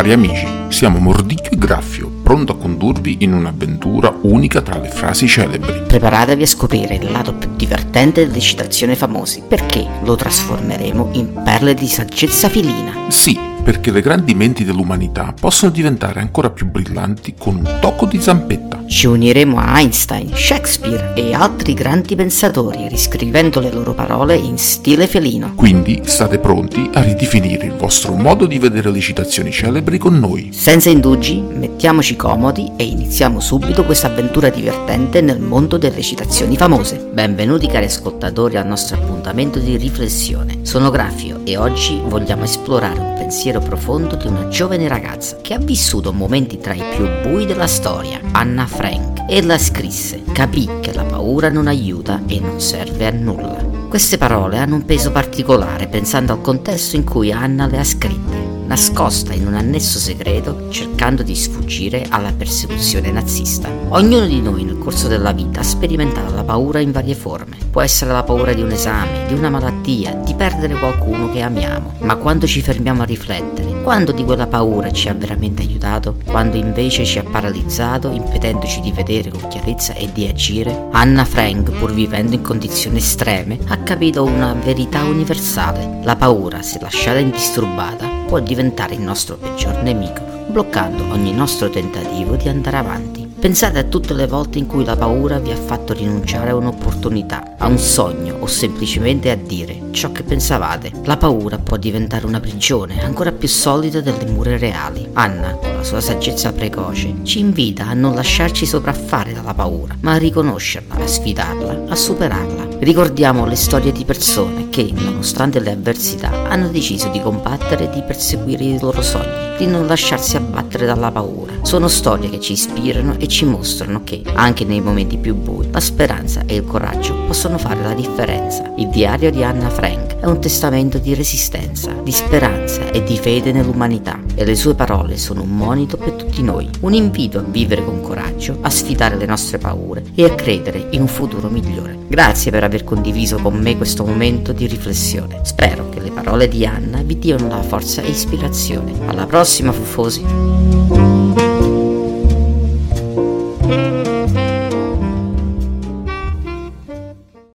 Cari amici, siamo Mordicchio e Graffio, pronto a condurvi in un'avventura unica tra le frasi celebri. Preparatevi a scoprire il lato più divertente delle citazioni famose, perché lo trasformeremo in perle di saggezza filina. Sì, perché le grandi menti dell'umanità possono diventare ancora più brillanti con un tocco di zampetta. Ci uniremo a Einstein, Shakespeare e altri grandi pensatori, riscrivendo le loro parole in stile felino. Quindi state pronti a ridefinire il vostro modo di vedere le citazioni celebri con noi. Senza indugi, mettiamoci comodi e iniziamo subito questa avventura divertente nel mondo delle citazioni famose. Benvenuti cari ascoltatori al nostro appuntamento di riflessione. Sono Graffio e oggi vogliamo esplorare un pensiero profondo di una giovane ragazza che ha vissuto momenti tra i più bui della storia, Anna Frank. Ella scrisse, capì che la paura non aiuta e non serve a nulla. Queste parole hanno un peso particolare pensando al contesto in cui Anna le ha scritte nascosta in un annesso segreto cercando di sfuggire alla persecuzione nazista. Ognuno di noi nel corso della vita ha sperimentato la paura in varie forme. Può essere la paura di un esame, di una malattia, di perdere qualcuno che amiamo. Ma quando ci fermiamo a riflettere, quando di quella paura ci ha veramente aiutato, quando invece ci ha paralizzato, impedendoci di vedere con chiarezza e di agire, Anna Frank, pur vivendo in condizioni estreme, ha capito una verità universale. La paura, se lasciata indisturbata, può diventare il nostro peggior nemico, bloccando ogni nostro tentativo di andare avanti. Pensate a tutte le volte in cui la paura vi ha fatto rinunciare a un'opportunità, a un sogno o semplicemente a dire ciò che pensavate. La paura può diventare una prigione ancora più solida delle mura reali. Anna, con la sua saggezza precoce, ci invita a non lasciarci sopraffare dalla paura, ma a riconoscerla, a sfidarla, a superarla. Ricordiamo le storie di persone che, nonostante le avversità, hanno deciso di combattere e di perseguire i loro sogni, di non lasciarsi abbattere dalla paura. Sono storie che ci ispirano e ci mostrano che, anche nei momenti più bui, la speranza e il coraggio possono fare la differenza. Il diario di Anna Frank è un testamento di resistenza, di speranza e di fede nell'umanità e le sue parole sono un monito per tutti noi, un invito a vivere con coraggio, a sfidare le nostre paure e a credere in un futuro migliore. Grazie per aver condiviso con me questo momento di riflessione. Spero che le parole di Anna vi diano la forza e ispirazione. Alla prossima, fufosi!